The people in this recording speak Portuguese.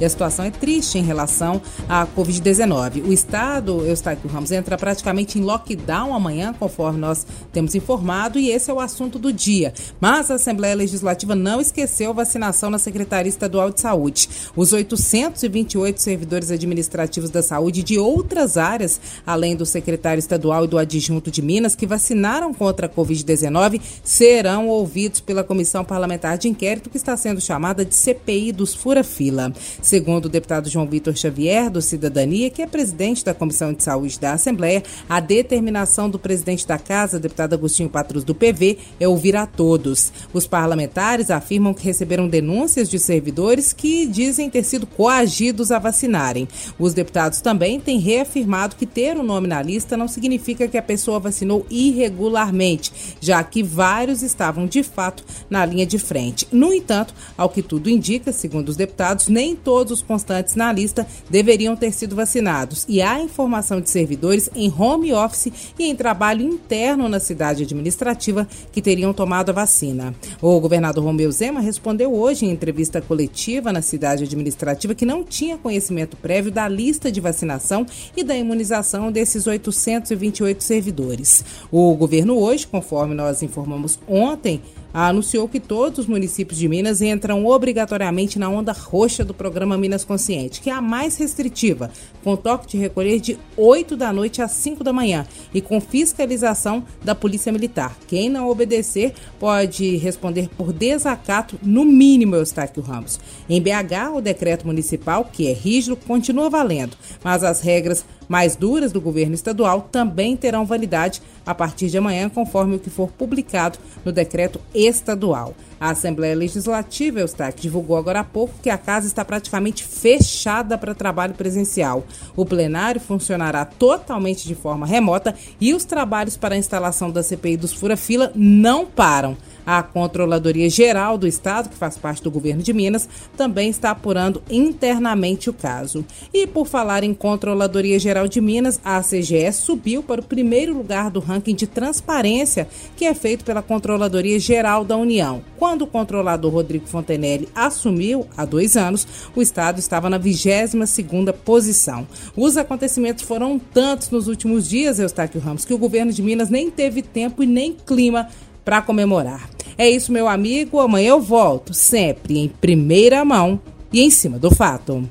E a situação é triste em relação à Covid-19. O Estado, Eustáquio Ramos, entra praticamente em lockdown amanhã, conforme nós temos informado, e esse é o assunto do dia. Mas a Assembleia Legislativa não esqueceu vacinação na Secretaria Estadual de Saúde. Os 828 servidores administrativos da saúde de outras áreas, além do secretário estadual e do adjunto de Minas, que vacinaram contra a Covid-19, serão ouvidos pela Comissão Parlamentar de Inquérito, que está sendo chamada de CPI dos Fura-Fila. Segundo o deputado João Vitor Xavier, do Cidadania, que é presidente da Comissão de Saúde da Assembleia, a determinação do presidente da Casa, deputado Agostinho Patrus do PV, é ouvir a todos. Os parlamentares afirmam que receberam denúncias de servidores que dizem ter sido coagidos a vacinarem. Os deputados também têm reafirmado que ter o um nome na lista não significa que a pessoa vacinou irregularmente, já que vários estavam de fato na linha de frente. No entanto, ao que tudo indica, segundo os deputados, nem todos todos os constantes na lista deveriam ter sido vacinados e há informação de servidores em home office e em trabalho interno na cidade administrativa que teriam tomado a vacina. O governador Romeu Zema respondeu hoje em entrevista coletiva na cidade administrativa que não tinha conhecimento prévio da lista de vacinação e da imunização desses 828 servidores. O governo hoje, conforme nós informamos ontem, anunciou que todos os municípios de Minas entram obrigatoriamente na onda roxa do programa Minas Consciente, que é a mais restritiva, com toque de recolher de 8 da noite às 5 da manhã e com fiscalização da Polícia Militar. Quem não obedecer pode responder por desacato, no mínimo, Eustáquio Ramos. Em BH, o decreto municipal, que é rígido, continua valendo, mas as regras mais duras do governo estadual também terão validade a partir de amanhã, conforme o que for publicado no decreto estadual. A Assembleia Legislativa, Eustáquio, divulgou agora há pouco que a casa está praticamente fechada para trabalho presencial. O plenário funcionará totalmente de forma remota e os trabalhos para a instalação da CPI dos Fura-Fila não param. A Controladoria Geral do Estado, que faz parte do governo de Minas, também está apurando internamente o caso. E por falar em Controladoria Geral de Minas, a CGE subiu para o primeiro lugar do ranking de transparência que é feito pela Controladoria Geral da União. Quando o controlador Rodrigo Fontenelle assumiu, há dois anos, o Estado estava na 22ª posição. Os acontecimentos foram tantos nos últimos dias, Eustáquio Ramos, que o governo de Minas nem teve tempo e nem clima para comemorar. É isso, meu amigo. Amanhã eu volto, sempre em primeira mão e em cima do fato.